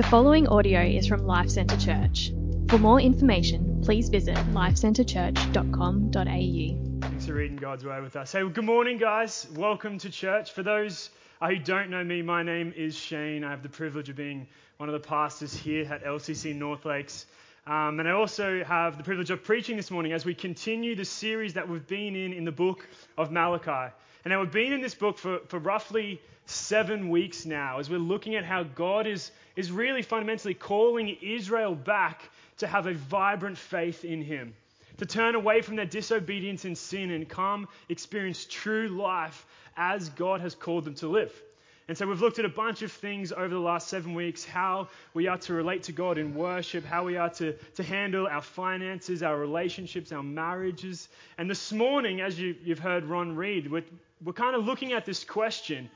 The following audio is from Life Centre Church. For more information, please visit lifecentrechurch.com.au. Thanks for reading God's Word with us. Hey, good morning, guys. Welcome to church. For those uh, who don't know me, my name is Shane. I have the privilege of being one of the pastors here at LCC North Lakes. Um, and I also have the privilege of preaching this morning as we continue the series that we've been in in the book of Malachi. And now we've been in this book for, for roughly seven weeks now as we're looking at how God is, is really fundamentally calling Israel back to have a vibrant faith in Him, to turn away from their disobedience and sin and come experience true life as God has called them to live. And so we've looked at a bunch of things over the last seven weeks how we are to relate to God in worship, how we are to, to handle our finances, our relationships, our marriages. And this morning, as you, have heard Ron read, we're, we're kind of looking at this question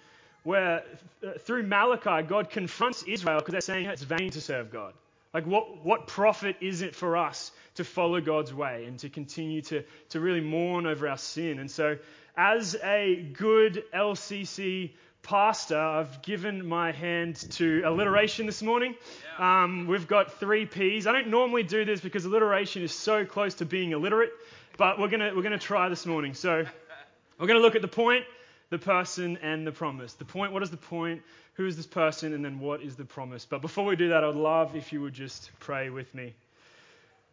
where uh, through Malachi, God confronts Israel because they're saying it's vain to serve God. Like, what, what profit is it for us to follow God's way and to continue to, to really mourn over our sin? And so, as a good LCC pastor, I've given my hand to alliteration this morning. Um, we've got three P's. I don't normally do this because alliteration is so close to being illiterate, but we're going we're gonna try this morning. So we're going to look at the point, the person, and the promise. The point, what is the point? Who is this person? And then what is the promise? But before we do that, I'd love if you would just pray with me.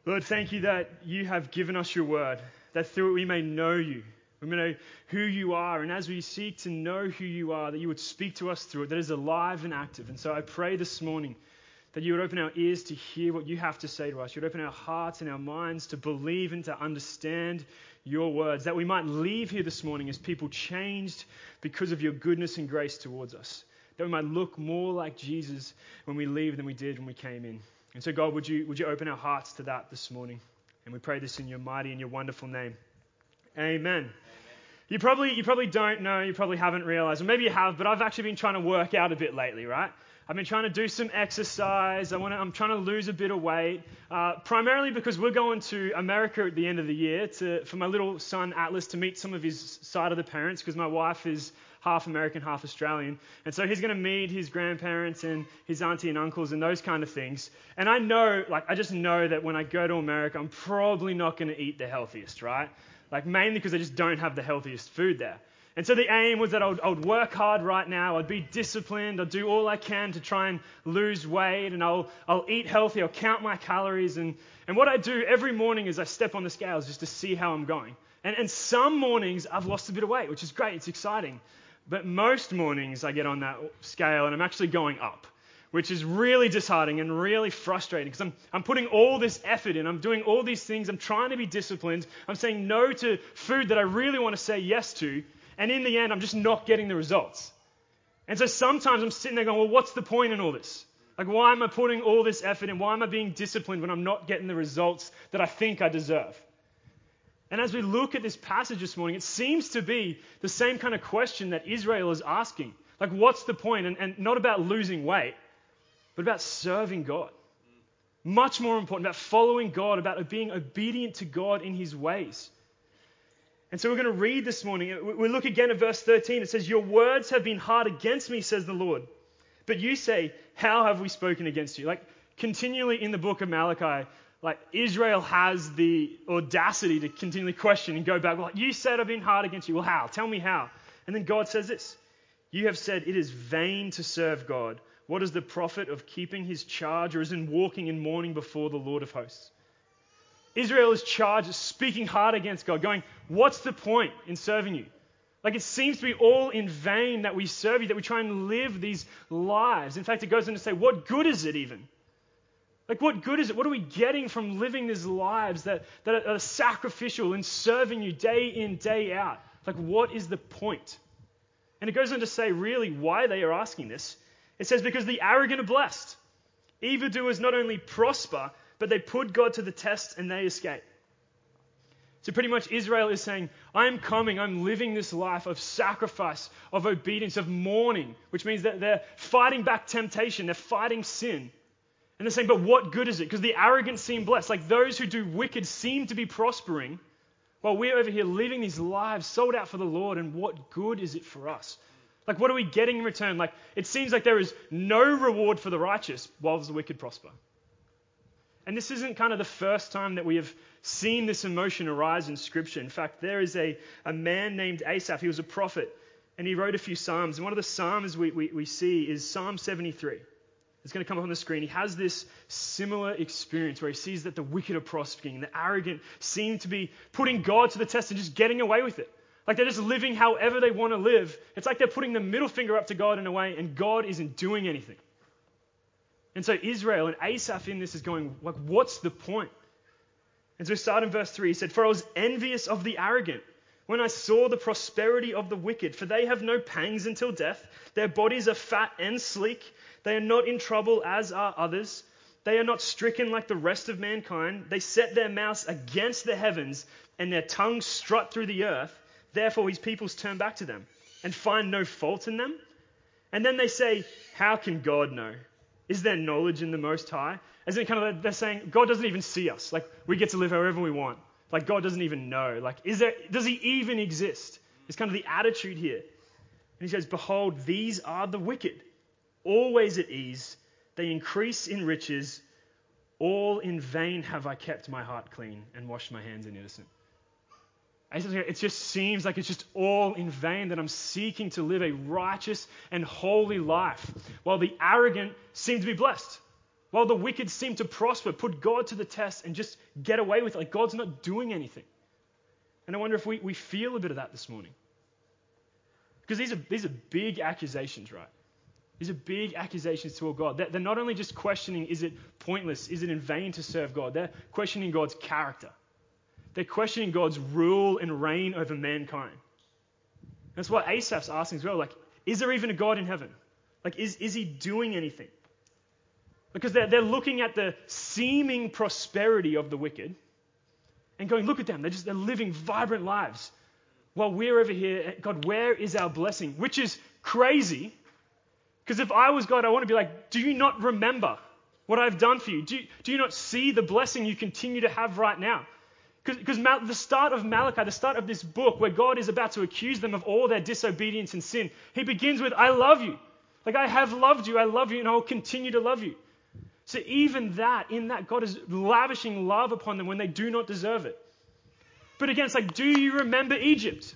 Lord, thank you that you have given us your word, that through it we may know you we may know who you are. And as we seek to know who you are, that you would speak to us through it, that is alive and active. And so I pray this morning that you would open our ears to hear what you have to say to us. You would open our hearts and our minds to believe and to understand your words, that we might leave here this morning as people changed because of your goodness and grace towards us. That we might look more like Jesus when we leave than we did when we came in. And so, God, would you, would you open our hearts to that this morning? And we pray this in your mighty and your wonderful name. Amen. You probably, you probably don't know, you probably haven't realized, or maybe you have, but I've actually been trying to work out a bit lately, right? I've been trying to do some exercise. I want to, I'm trying to lose a bit of weight, uh, primarily because we're going to America at the end of the year to, for my little son Atlas to meet some of his side of the parents, because my wife is half American, half Australian. And so he's going to meet his grandparents and his auntie and uncles and those kind of things. And I know, like, I just know that when I go to America, I'm probably not going to eat the healthiest, right? like mainly because I just don't have the healthiest food there. And so the aim was that I would, I would, work hard right now. I'd be disciplined. I'd do all I can to try and lose weight. And I'll, I'll eat healthy. I'll count my calories. And, and what I do every morning is I step on the scales just to see how I'm going. And, and some mornings I've lost a bit of weight, which is great. It's exciting. But most mornings I get on that scale and I'm actually going up which is really disheartening and really frustrating because I'm, I'm putting all this effort in. I'm doing all these things. I'm trying to be disciplined. I'm saying no to food that I really want to say yes to. And in the end, I'm just not getting the results. And so sometimes I'm sitting there going, well, what's the point in all this? Like, why am I putting all this effort in? Why am I being disciplined when I'm not getting the results that I think I deserve? And as we look at this passage this morning, it seems to be the same kind of question that Israel is asking. Like, what's the point? And, and not about losing weight, but about serving God. Much more important, about following God, about being obedient to God in his ways. And so we're going to read this morning. We look again at verse 13. It says, Your words have been hard against me, says the Lord. But you say, How have we spoken against you? Like, continually in the book of Malachi, like Israel has the audacity to continually question and go back, Well, you said I've been hard against you. Well, how? Tell me how. And then God says this You have said it is vain to serve God. What is the profit of keeping his charge or is in walking in mourning before the Lord of hosts? Israel is charged, speaking hard against God, going, What's the point in serving you? Like it seems to be all in vain that we serve you, that we try and live these lives. In fact, it goes on to say, What good is it even? Like, what good is it? What are we getting from living these lives that, that are sacrificial and serving you day in, day out? Like, what is the point? And it goes on to say, really, why they are asking this it says, Because the arrogant are blessed. Evildoers not only prosper, but they put God to the test and they escape. So, pretty much, Israel is saying, I'm coming, I'm living this life of sacrifice, of obedience, of mourning, which means that they're fighting back temptation, they're fighting sin. And they're saying, but what good is it? Because the arrogant seem blessed. Like those who do wicked seem to be prospering, while we're over here living these lives sold out for the Lord, and what good is it for us? Like, what are we getting in return? Like, it seems like there is no reward for the righteous whilst the wicked prosper. And this isn't kind of the first time that we have seen this emotion arise in Scripture. In fact, there is a, a man named Asaph. He was a prophet, and he wrote a few Psalms. And one of the Psalms we, we, we see is Psalm 73. It's going to come up on the screen. He has this similar experience where he sees that the wicked are prospering, the arrogant seem to be putting God to the test and just getting away with it. Like they're just living however they want to live. It's like they're putting the middle finger up to God in a way, and God isn't doing anything. And so Israel and Asaph in this is going, like, what's the point? And so we start in verse 3. He said, For I was envious of the arrogant when I saw the prosperity of the wicked, for they have no pangs until death. Their bodies are fat and sleek. They are not in trouble as are others. They are not stricken like the rest of mankind. They set their mouths against the heavens, and their tongues strut through the earth. Therefore, his peoples turn back to them and find no fault in them. And then they say, How can God know? Is there knowledge in the Most High? As in, kind of, they're saying, God doesn't even see us. Like, we get to live however we want. Like, God doesn't even know. Like, is there, does he even exist? It's kind of the attitude here. And he says, Behold, these are the wicked, always at ease. They increase in riches. All in vain have I kept my heart clean and washed my hands in innocent. It just seems like it's just all in vain that I'm seeking to live a righteous and holy life, while the arrogant seem to be blessed, while the wicked seem to prosper, put God to the test, and just get away with it. Like God's not doing anything. And I wonder if we, we feel a bit of that this morning. Because these are, these are big accusations, right? These are big accusations toward God. They're, they're not only just questioning, is it pointless? Is it in vain to serve God? They're questioning God's character. They're questioning God's rule and reign over mankind. That's what Asaph's asking as well. Like, is there even a God in heaven? Like, is, is he doing anything? Because they're, they're looking at the seeming prosperity of the wicked and going, look at them. They're just they're living vibrant lives. While we're over here, God, where is our blessing? Which is crazy. Because if I was God, I want to be like, do you not remember what I've done for you? Do, you? do you not see the blessing you continue to have right now? Because the start of Malachi, the start of this book, where God is about to accuse them of all their disobedience and sin, he begins with, I love you. Like, I have loved you, I love you, and I will continue to love you. So, even that, in that, God is lavishing love upon them when they do not deserve it. But again, it's like, do you remember Egypt?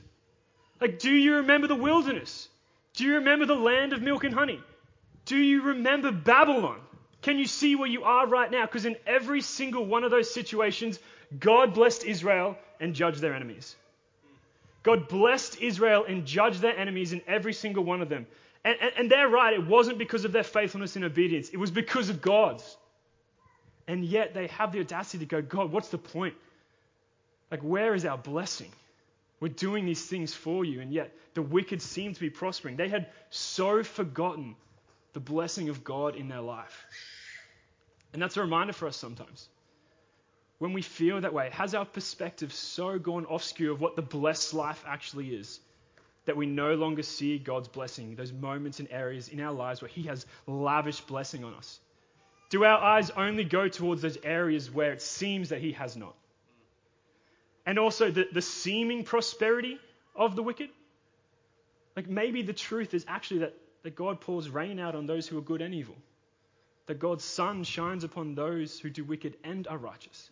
Like, do you remember the wilderness? Do you remember the land of milk and honey? Do you remember Babylon? Can you see where you are right now? Because in every single one of those situations, God blessed Israel and judged their enemies. God blessed Israel and judged their enemies in every single one of them. And, and, and, they're right, it wasn't because of their faithfulness and obedience, it was because of God's. And yet they have the audacity to go, God, what's the point? Like, where is our blessing? We're doing these things for you, and yet the wicked seem to be prospering. They had so forgotten the blessing of God in their life. And that's a reminder for us sometimes when we feel that way, has our perspective so gone off skew of what the blessed life actually is that we no longer see God's blessing, those moments and areas in our lives where He has lavished blessing on us? Do our eyes only go towards those areas where it seems that He has not? And also the, the seeming prosperity of the wicked? Like maybe the truth is actually that, that God pours rain out on those who are good and evil. That God's sun shines upon those who do wicked and are righteous.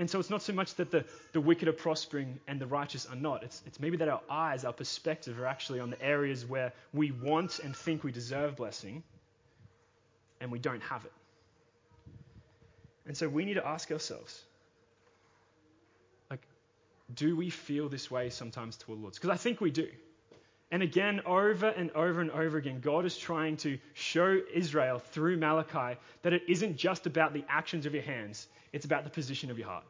And so it's not so much that the, the wicked are prospering and the righteous are not. It's, it's maybe that our eyes, our perspective are actually on the areas where we want and think we deserve blessing and we don't have it. And so we need to ask ourselves like, do we feel this way sometimes toward the Lord? Because I think we do. And again, over and over and over again, God is trying to show Israel through Malachi that it isn't just about the actions of your hands, it's about the position of your heart.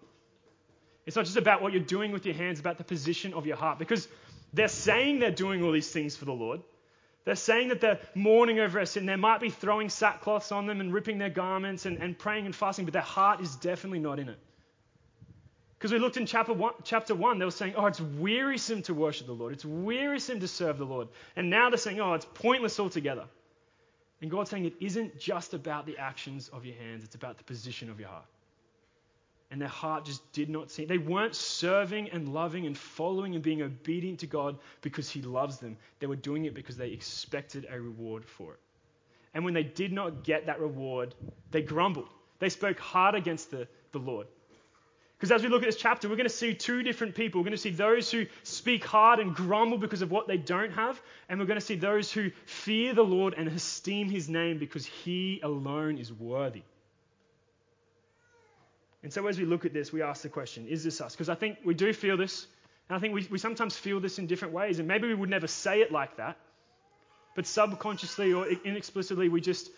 It's not just about what you're doing with your hands, it's about the position of your heart. Because they're saying they're doing all these things for the Lord. They're saying that they're mourning over us, and they might be throwing sackcloths on them and ripping their garments and, and praying and fasting, but their heart is definitely not in it. Because we looked in chapter one, chapter 1, they were saying, oh, it's wearisome to worship the Lord. It's wearisome to serve the Lord. And now they're saying, oh, it's pointless altogether. And God's saying it isn't just about the actions of your hands, it's about the position of your heart. and their heart just did not seem. They weren't serving and loving and following and being obedient to God because He loves them. They were doing it because they expected a reward for it. And when they did not get that reward, they grumbled. They spoke hard against the, the Lord. Because as we look at this chapter, we're going to see two different people. We're going to see those who speak hard and grumble because of what they don't have, and we're going to see those who fear the Lord and esteem his name because he alone is worthy. And so as we look at this, we ask the question is this us? Because I think we do feel this, and I think we, we sometimes feel this in different ways, and maybe we would never say it like that, but subconsciously or inexplicitly, we just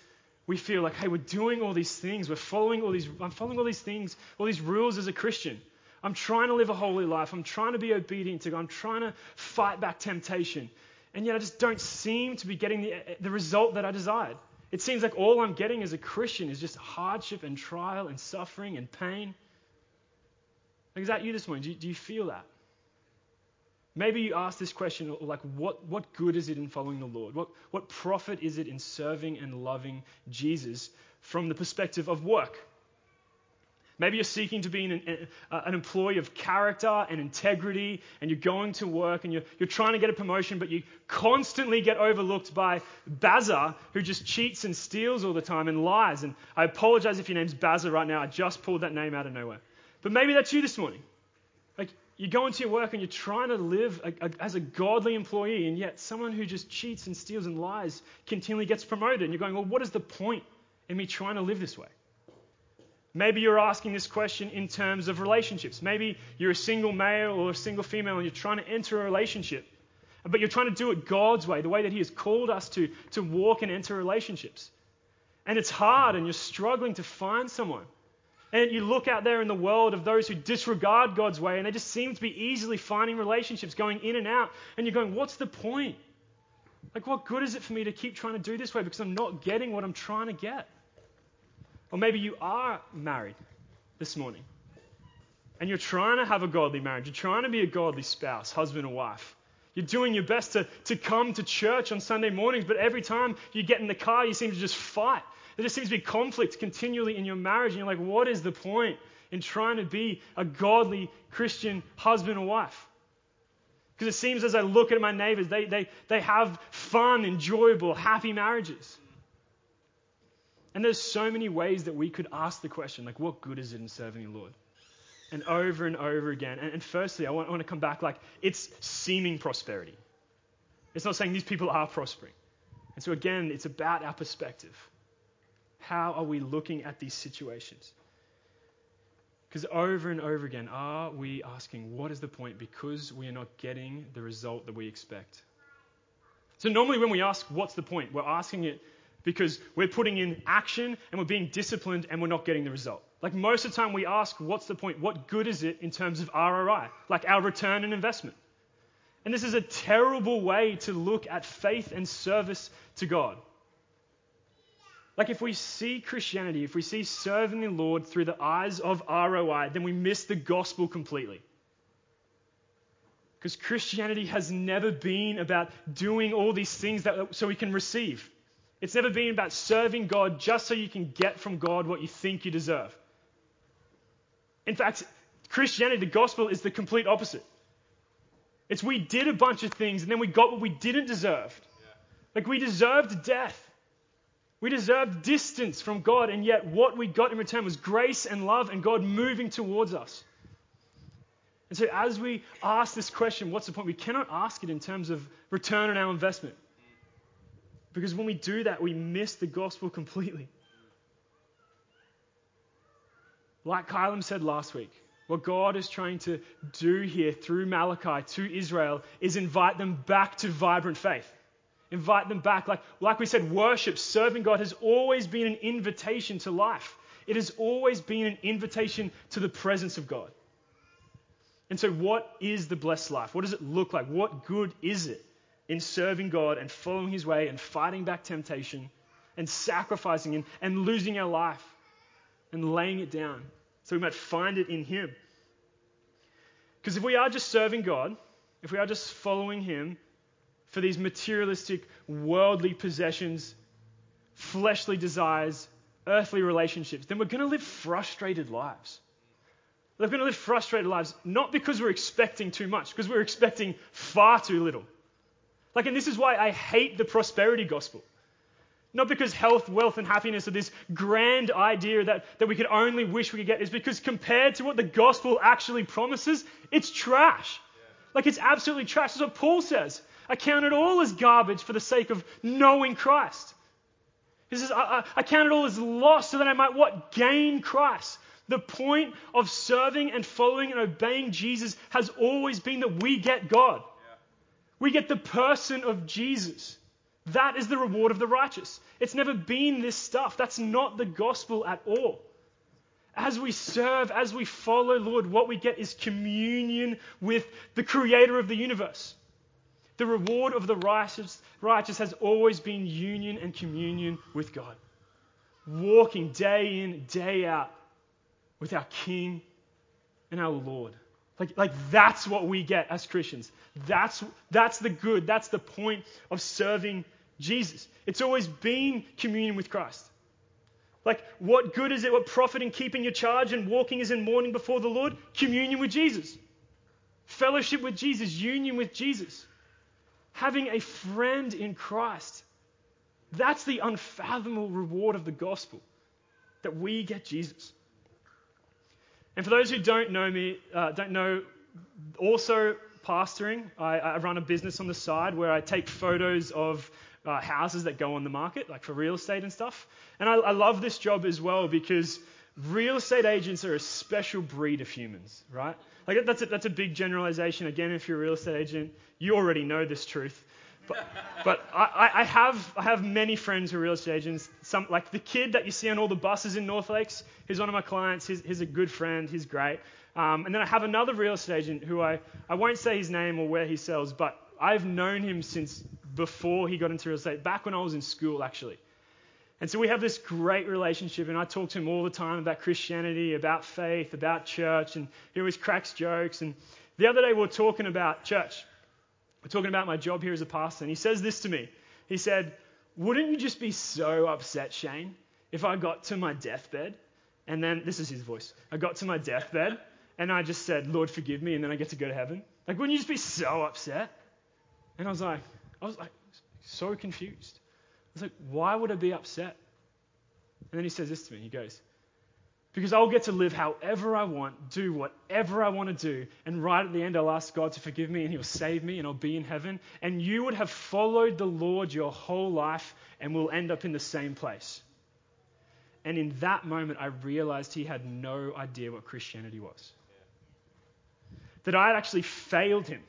we feel like, hey, we're doing all these things, we're following all these, I'm following all these things, all these rules as a Christian. I'm trying to live a holy life. I'm trying to be obedient to God. I'm trying to fight back temptation. And yet I just don't seem to be getting the, the result that I desired. It seems like all I'm getting as a Christian is just hardship and trial and suffering and pain. Like, is that you this morning? Do you, do you feel that? Maybe you ask this question like, what, what good is it in following the Lord? What, what profit is it in serving and loving Jesus from the perspective of work? Maybe you're seeking to be an, an, employee of character and integrity, and you're going to work and you're, you're trying to get a promotion, but you constantly get overlooked by Bazza, who just cheats and steals all the time and lies. And I apologize if your name's Bazza right now. I just pulled that name out of nowhere. But maybe that's you this morning. Like, you go into your work and you're trying to live a, a, as a godly employee, and yet someone who just cheats and steals and lies continually gets promoted. And you're going, well, what is the point in me trying to live this way? Maybe you're asking this question in terms of relationships. Maybe you're a single male or a single female and you're trying to enter a relationship, but you're trying to do it God's way, the way that He has called us to, to walk and enter relationships. And it's hard and you're struggling to find someone. And you look out there in the world of those who disregard God's way, and they just seem to be easily finding relationships going in and out. And you're going, what's the point? Like, what good is it for me to keep trying to do this way because I'm not getting what I'm trying to get? Or maybe you are married this morning, and you're trying to have a godly marriage. You're trying to be a godly spouse, husband or wife. You're doing your best to, to come to church on Sunday mornings, but every time you get in the car, you seem to just fight there just seems to be conflict continually in your marriage. And you're like, what is the point in trying to be a godly Christian husband or wife? Because it seems as I look at my neighbors, they, they, they have fun, enjoyable, happy marriages. And there's so many ways that we could ask the question, like, what good is it in serving the Lord? And over and over again. And, and firstly, I want, I want to come back like, it's seeming prosperity. It's not saying these people are prospering. And so, again, it's about our perspective. How are we looking at these situations? Because over and over again, are we asking, what is the point? Because we are not getting the result that we expect. So, normally when we ask, what's the point? We're asking it because we're putting in action and we're being disciplined and we're not getting the result. Like most of the time, we ask, what's the point? What good is it in terms of ROI? Like our return on investment. And this is a terrible way to look at faith and service to God. Like, if we see Christianity, if we see serving the Lord through the eyes of ROI, then we miss the gospel completely. Because Christianity has never been about doing all these things that, so we can receive. It's never been about serving God just so you can get from God what you think you deserve. In fact, Christianity, the gospel, is the complete opposite. It's we did a bunch of things and then we got what we didn't deserve. Like we deserved death. We deserved distance from God, and yet what we got in return was grace and love and God moving towards us. And so, as we ask this question, what's the point? We cannot ask it in terms of return on our investment. Because when we do that, we miss the gospel completely. Like Kylam said last week, what God is trying to do here through Malachi to Israel is invite them back to vibrant faith invite them back. Like, like we said, worship, serving God has always been an invitation to life. It has always been an invitation to the presence of God. And so, what is the blessed life? What does it look like? What good is it in serving God and following His way and fighting back temptation and sacrificing and, and losing our life and laying it down so we might find it in Him? Because if we are just serving God, if we are just following Him, for these materialistic, worldly possessions, fleshly desires, earthly relationships, then we're going to live frustrated lives. We're going to live frustrated lives, not because we're expecting too much, because we're expecting far too little. Like, and this is why I hate the prosperity gospel. Not because health, wealth, and happiness are this grand idea that, that we could only wish we could get, is because compared to what the gospel actually promises, it's trash. Like it's absolutely trash. That's what Paul says. I count it all as garbage for the sake of knowing Christ. He says, I, I, I count it all as loss so that I might what? Gain Christ. The point of serving and following and obeying Jesus has always been that we get God. Yeah. We get the person of Jesus. That is the reward of the righteous. It's never been this stuff. That's not the gospel at all. As we serve, as we follow, Lord, what we get is communion with the creator of the universe. The reward of the righteous, righteous has always been union and communion with God. Walking day in, day out with our King and our Lord. Like, like that's what we get as Christians. That's, that's the good. That's the point of serving Jesus. It's always been communion with Christ. Like, what good is it? What profit in keeping your charge and walking is in mourning before the Lord? Communion with Jesus. Fellowship with Jesus. Union with Jesus. Having a friend in Christ. That's the unfathomable reward of the gospel. That we get Jesus. And for those who don't know me, uh, don't know, also pastoring, I, I, run a business on the side where I take photos of uh, houses that go on the market, like for real estate and stuff. And I, I love this job as well because real estate agents are a special breed of humans, right? Like that's a, that's a big generalization. Again, if you're a real estate agent, you already know this truth. But, but I, I, have I have many friends who are real estate agents. Some like the kid that you see on all the buses in North Lakes. He's one of my clients. He's, he's a good friend. He's great. Um, and then I have another real estate agent who I I won't say his name or where he sells, but I've known him since before he got into real estate, back when I was in school, actually. And so we have this great relationship, and I talk to him all the time about Christianity, about faith, about church, and he always cracks jokes. And the other day we were talking about church. We're talking about my job here as a pastor, and he says this to me. He said, Wouldn't you just be so upset, Shane, if I got to my deathbed? And then, this is his voice. I got to my deathbed, and I just said, Lord, forgive me, and then I get to go to heaven. Like, wouldn't you just be so upset? And I was like, I was like so confused. I was like, why would I be upset? And then he says this to me. He goes, because I'll get to live however I want, do whatever I want to do, and right at the end I'll ask God to forgive me and He'll save me and I'll be in heaven. And you would have followed the Lord your whole life and will end up in the same place. And in that moment, I realized he had no idea what Christianity was. That I had actually failed him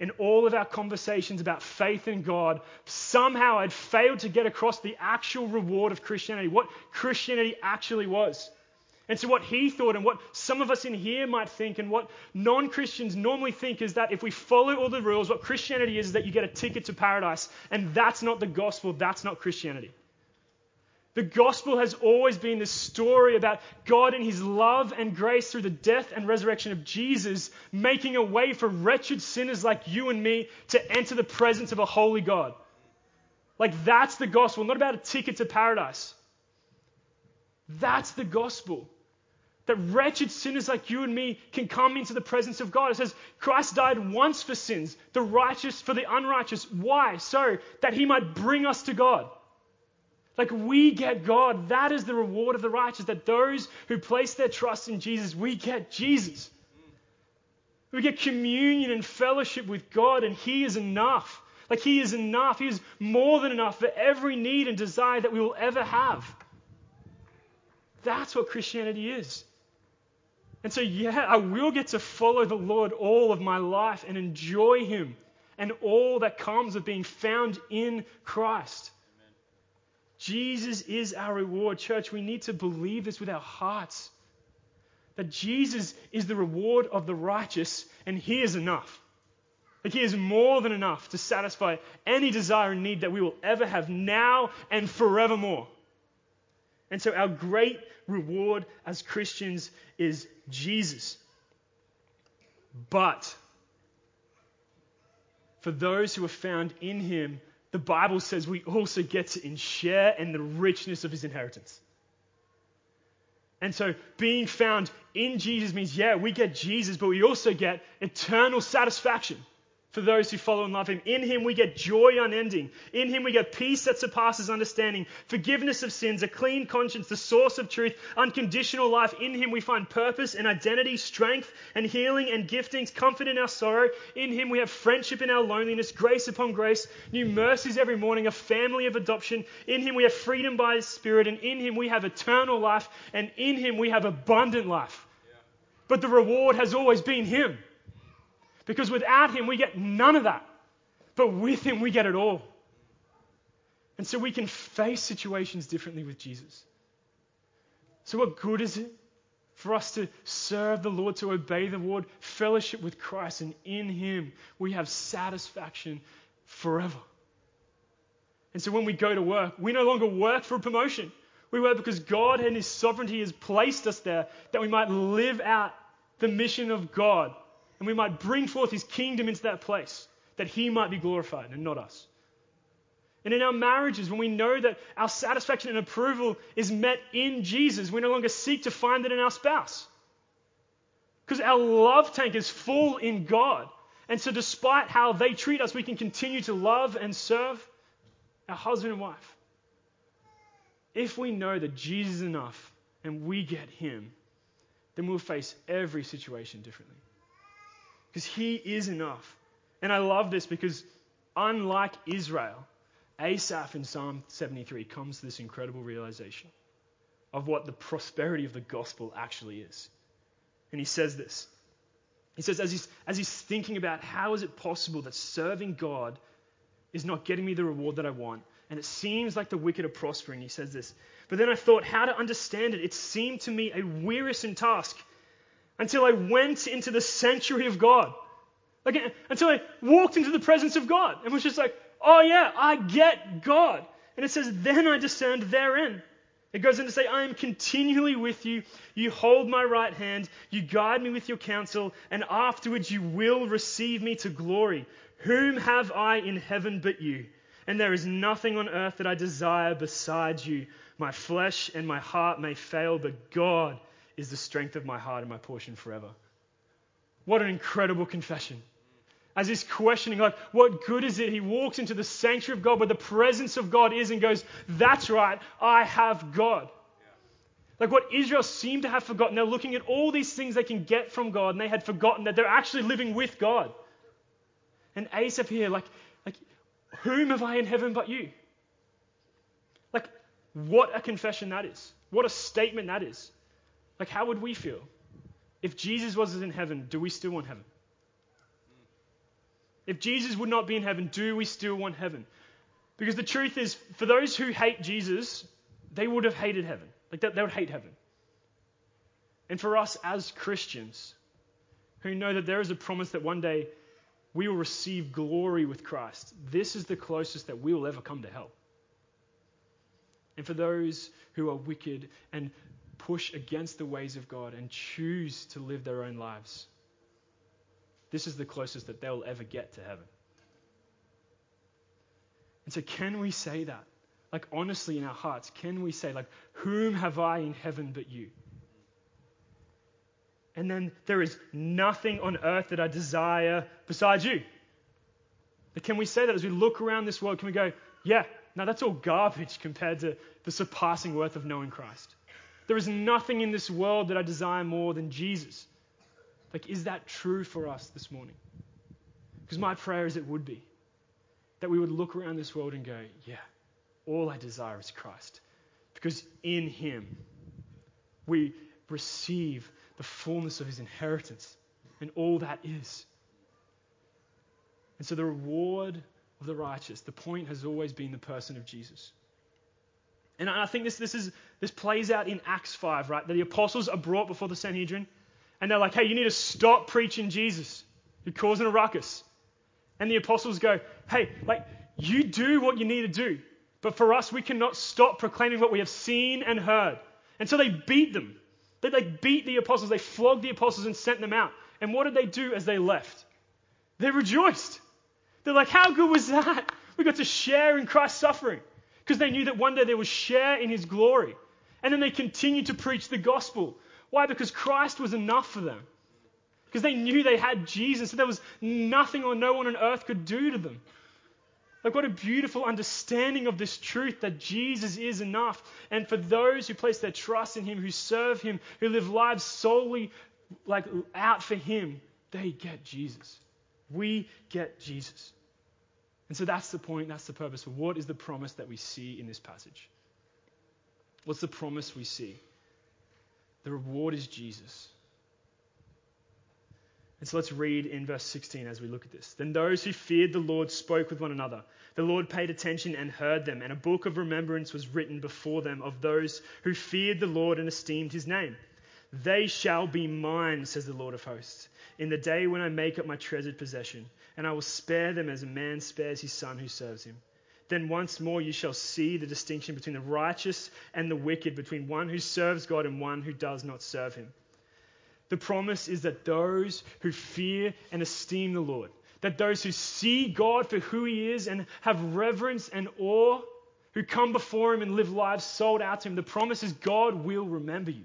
in all of our conversations about faith in God, somehow I'd failed to get across the actual reward of Christianity, what Christianity actually was. And so, what he thought, and what some of us in here might think, and what non Christians normally think, is that if we follow all the rules, what Christianity is, is that you get a ticket to paradise. And that's not the gospel, that's not Christianity. The gospel has always been this story about God and his love and grace through the death and resurrection of Jesus, making a way for wretched sinners like you and me to enter the presence of a holy God. Like, that's the gospel, not about a ticket to paradise. That's the gospel. That wretched sinners like you and me can come into the presence of God. It says Christ died once for sins, the righteous for the unrighteous. Why? So that he might bring us to God. Like we get God. That is the reward of the righteous. That those who place their trust in Jesus, we get Jesus. We get communion and fellowship with God, and He is enough. Like He is enough. He is more than enough for every need and desire that we will ever have. That's what Christianity is. And so, yeah, I will get to follow the Lord all of my life and enjoy Him and all that comes of being found in Christ. Jesus is our reward. Church, we need to believe this with our hearts. That Jesus is the reward of the righteous, and He is enough. Like He is more than enough to satisfy any desire and need that we will ever have now and forevermore. And so, our great reward as Christians is Jesus. But for those who are found in Him, the Bible says we also get to share in the richness of his inheritance. And so being found in Jesus means, yeah, we get Jesus, but we also get eternal satisfaction for those who follow and love him. In him we get joy unending. In him we get peace that surpasses understanding, forgiveness of sins, a clean conscience, the source of truth, unconditional life. In him we find purpose and identity, strength and healing and giftings, comfort in our sorrow. In him we have friendship in our loneliness, grace upon grace, new mercies every morning, a family of adoption. In him we have freedom by his spirit, and in him we have eternal life, and in him we have abundant life. But the reward has always been him. Because without Him, we get none of that. But with Him, we get it all. And so we can face situations differently with Jesus. So, what good is it for us to serve the Lord, to obey the Lord, fellowship with Christ, and in Him we have satisfaction forever? And so, when we go to work, we no longer work for a promotion. We work because God and His sovereignty has placed us there that we might live out the mission of God and we might bring forth his kingdom into that place, that he might be glorified and not us. And in our marriages, when we know that our satisfaction and approval is met in Jesus, we no longer seek to find it in our spouse. Because our love tank is full in God. And so, despite how they treat us, we can continue to love and serve our husband and wife. If we know that Jesus is enough and we get him, then we'll face every situation differently because he is enough. And I love this because, unlike Israel, Asaph in Psalm 73 comes to this incredible realization of what the prosperity of the gospel actually is. And he says this. He says, as he's, as he's thinking about how is it possible that serving God is not getting me the reward that I want, and it seems like the wicked are prospering, he says this. But then I thought how to understand it. It seemed to me a wearisome task until I went into the sanctuary of God. Like, until I walked into the presence of God and was just like, oh yeah, I get God. And it says, then I discerned therein. It goes on to say, I am continually with you. You hold my right hand. You guide me with your counsel. And afterwards you will receive me to glory. Whom have I in heaven but you? And there is nothing on earth that I desire besides you. My flesh and my heart may fail, but God is the strength of my heart and my portion forever. What an incredible confession. As he's questioning, like, what good is it? He walks into the sanctuary of God where the presence of God is and goes, That's right, I have God. Like what Israel seemed to have forgotten. They're looking at all these things they can get from God, and they had forgotten that they're actually living with God. And Asaph here, like, like, whom have I in heaven but you? Like, what a confession that is. What a statement that is. Like, how would we feel? If Jesus wasn't in heaven, do we still want heaven? If Jesus would not be in heaven, do we still want heaven? Because the truth is, for those who hate Jesus, they would have hated heaven. Like, they would hate heaven. And for us as Christians, who know that there is a promise that one day we will receive glory with Christ, this is the closest that we will ever come to hell. And for those who are wicked and push against the ways of God and choose to live their own lives. This is the closest that they'll ever get to heaven. And so, can we say that? Like, honestly, in our hearts, can we say, like, whom have I in heaven but you? And then there is nothing on earth that I desire besides you. But can we say that as we look around this world? Can we go, yeah, no, that's all garbage compared to the surpassing worth of knowing Christ? There is nothing in this world that I desire more than Jesus. Like, is that true for us this morning? Because my prayer is it would be. That we would look around this world and go, yeah, all I desire is Christ. Because in Him, we receive the fullness of His inheritance and all that is. And so, the reward of the righteous, the point has always been the person of Jesus. And I think this, this, is, this plays out in Acts 5, right? The apostles are brought before the Sanhedrin, and they're like, hey, you need to stop preaching Jesus. You're causing a ruckus. And the apostles go, hey, like, you do what you need to do. But for us, we cannot stop proclaiming what we have seen and heard. And so they beat them. They, they beat the apostles. They flogged the apostles and sent them out. And what did they do as they left? They rejoiced. They're like, how good was that? We got to share in Christ's suffering because they knew that one day they would share in his glory. And then they continued to preach the gospel. Why? Because Christ was enough for them. Because they knew they had Jesus, so there was nothing or no one on earth could do to them. Like, what a beautiful understanding of this truth that Jesus is enough. And for those who place their trust in Him, who serve Him, who live lives solely like out for Him, they get Jesus. We get Jesus. And so that's the point, that's the purpose. What is the promise that we see in this passage? What's the promise we see? The reward is Jesus. And so let's read in verse 16 as we look at this. Then those who feared the Lord spoke with one another. The Lord paid attention and heard them, and a book of remembrance was written before them of those who feared the Lord and esteemed his name. They shall be mine, says the Lord of hosts, in the day when I make up my treasured possession, and I will spare them as a man spares his son who serves him. Then once more you shall see the distinction between the righteous and the wicked, between one who serves God and one who does not serve him. The promise is that those who fear and esteem the Lord, that those who see God for who he is and have reverence and awe, who come before him and live lives sold out to him, the promise is God will remember you.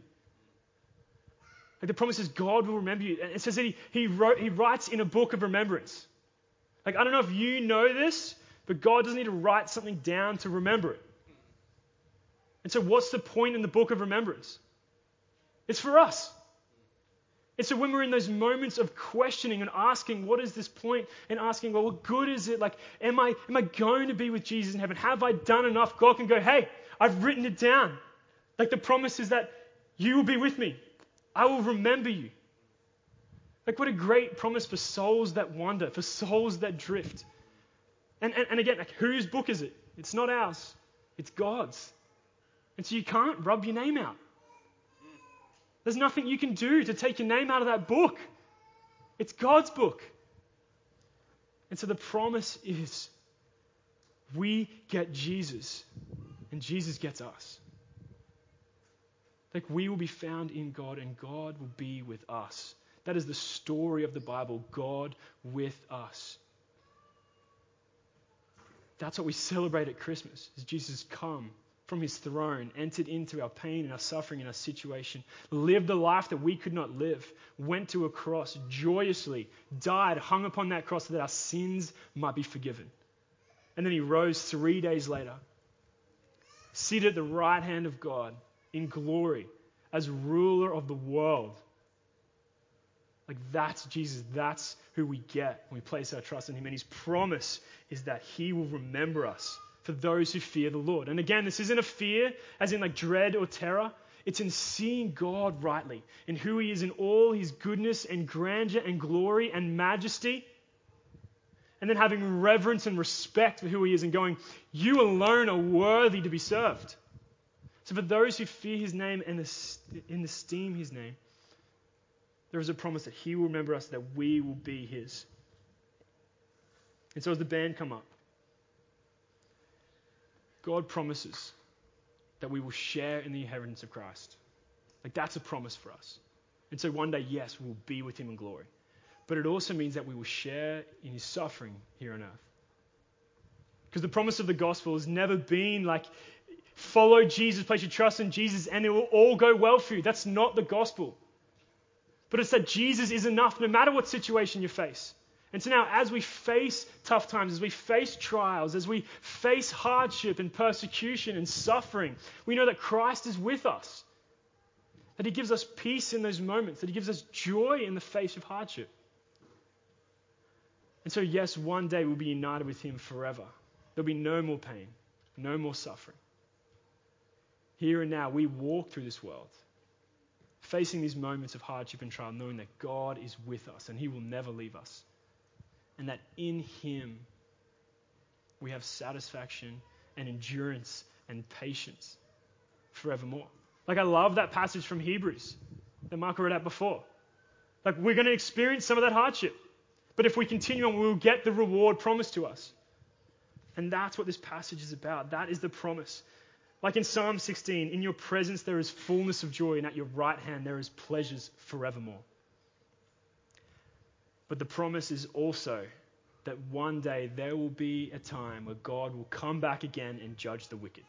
Like the promise is God will remember you. And it says that he, he, wrote, he writes in a book of remembrance. Like, I don't know if you know this, but God doesn't need to write something down to remember it. And so, what's the point in the book of remembrance? It's for us. And so when we're in those moments of questioning and asking, what is this point? And asking, well, what good is it? Like, am I, am I going to be with Jesus in heaven? Have I done enough? God can go, hey, I've written it down. Like the promise is that you will be with me. I will remember you. Like, what a great promise for souls that wander, for souls that drift. And, and, and again, like, whose book is it? It's not ours, it's God's. And so you can't rub your name out. There's nothing you can do to take your name out of that book. It's God's book. And so the promise is we get Jesus, and Jesus gets us. Like we will be found in God, and God will be with us. That is the story of the Bible God with us. That's what we celebrate at Christmas, is Jesus come from his throne, entered into our pain and our suffering and our situation, lived the life that we could not live, went to a cross joyously, died, hung upon that cross so that our sins might be forgiven. And then he rose three days later, seated at the right hand of God in glory as ruler of the world. Like that's Jesus. That's who we get when we place our trust in him. And his promise is that he will remember us for those who fear the Lord. And again, this isn't a fear as in like dread or terror. It's in seeing God rightly, in who He is in all His goodness and grandeur and glory and majesty. And then having reverence and respect for who He is and going, You alone are worthy to be served. So for those who fear His name and esteem His name, there is a promise that He will remember us, that we will be His. And so as the band come up, God promises that we will share in the inheritance of Christ. Like that's a promise for us. And so one day, yes, we'll be with him in glory. But it also means that we will share in his suffering here on earth. Because the promise of the gospel has never been like, follow Jesus, place your trust in Jesus, and it will all go well for you. That's not the gospel. But it's that Jesus is enough no matter what situation you face. And so now, as we face tough times, as we face trials, as we face hardship and persecution and suffering, we know that Christ is with us. That He gives us peace in those moments, that He gives us joy in the face of hardship. And so, yes, one day we'll be united with Him forever. There'll be no more pain, no more suffering. Here and now, we walk through this world, facing these moments of hardship and trial, knowing that God is with us and He will never leave us and that in Him we have satisfaction and endurance and patience forevermore. Like, I love that passage from Hebrews that Mark read out before. Like, we're going to experience some of that hardship. But if we continue on, we'll get the reward promised to us. And that's what this passage is about. That is the promise. Like in Psalm 16, in your presence there is fullness of joy, and at your right hand there is pleasures forevermore. But the promise is also that one day there will be a time where God will come back again and judge the wicked.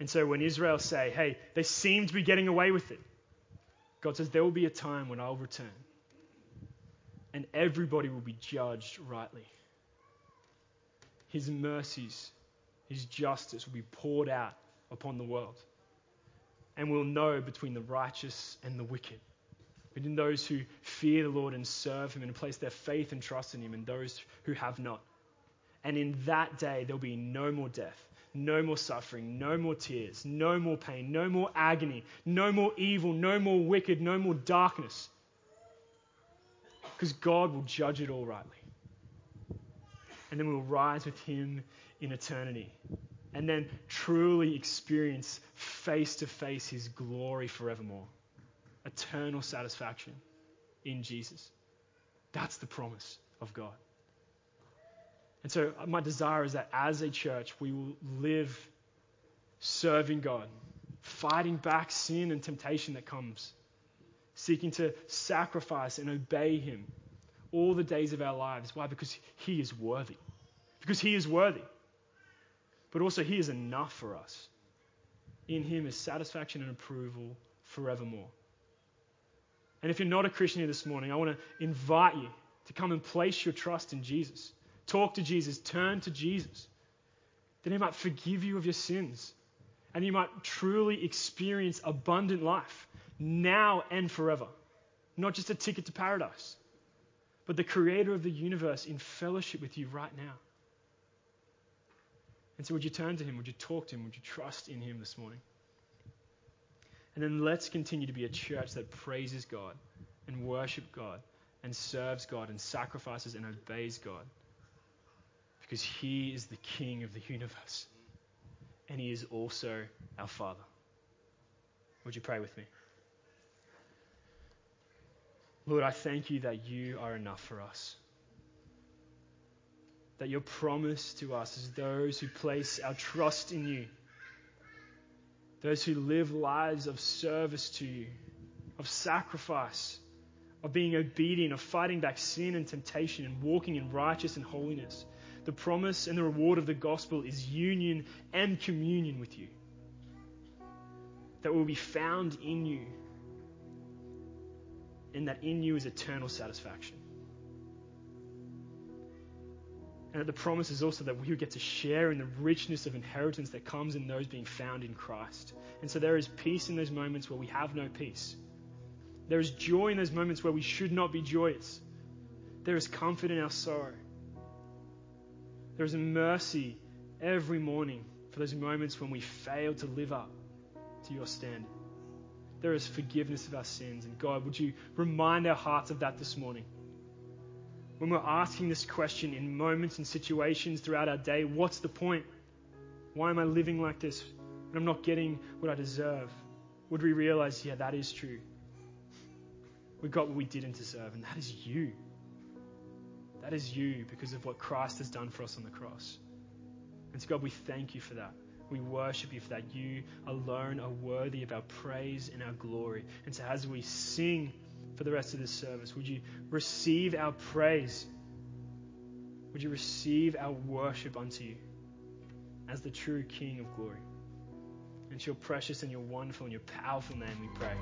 And so when Israel say, hey, they seem to be getting away with it, God says, there will be a time when I'll return and everybody will be judged rightly. His mercies, His justice will be poured out upon the world. And we'll know between the righteous and the wicked, between those who fear the Lord and serve Him and place their faith and trust in Him, and those who have not. And in that day, there'll be no more death, no more suffering, no more tears, no more pain, no more agony, no more evil, no more wicked, no more darkness. Because God will judge it all rightly. And then we'll rise with Him in eternity. And then truly experience face to face His glory forevermore. Eternal satisfaction in Jesus. That's the promise of God. And so, uh, my desire is that as a church, we will live serving God, fighting back sin and temptation that comes, seeking to sacrifice and obey Him all the days of our lives. Why? Because He is worthy. Because He is worthy. But also, He is enough for us. In Him is satisfaction and approval forevermore. And if you're not a Christian here this morning, I want to invite you to come and place your trust in Jesus. Talk to Jesus, turn to Jesus, that He might forgive you of your sins and you might truly experience abundant life now and forever. Not just a ticket to paradise, but the creator of the universe in fellowship with you right now. And so, would you turn to Him? Would you talk to Him? Would you trust in Him this morning? And then let's continue to be a church that praises God and worship God and serves God and sacrifices and obeys God because He is the King of the universe and He is also our Father. Would you pray with me? Lord, I thank you that you are enough for us. That your promise to us is those who place our trust in you, those who live lives of service to you, of sacrifice, of being obedient, of fighting back sin and temptation, and walking in righteousness and holiness the promise and the reward of the gospel is union and communion with you. That will be found in you, and that in you is eternal satisfaction. And the promise is also that we get to share in the richness of inheritance that comes in those being found in Christ. And so there is peace in those moments where we have no peace. There is joy in those moments where we should not be joyous. There is comfort in our sorrow. There is a mercy every morning for those moments when we fail to live up to your standard. There is forgiveness of our sins. And God, would you remind our hearts of that this morning? When we're asking this question in moments and situations throughout our day, what's the point? Why am I living like this and I'm not getting what I deserve? Would we realize, yeah, that is true? We got what we didn't deserve, and that is you. That is you because of what Christ has done for us on the cross. And so, God, we thank you for that. We worship you for that. You alone are worthy of our praise and our glory. And so, as we sing for the rest of this service, would you receive our praise? Would you receive our worship unto you as the true King of glory? And your precious and your wonderful and your powerful name we pray.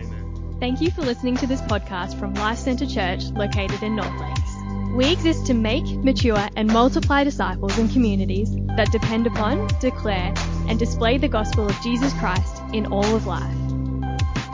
Amen. Thank you for listening to this podcast from Life Centre Church located in North Lakes. We exist to make, mature, and multiply disciples and communities that depend upon, declare, and display the gospel of Jesus Christ in all of life.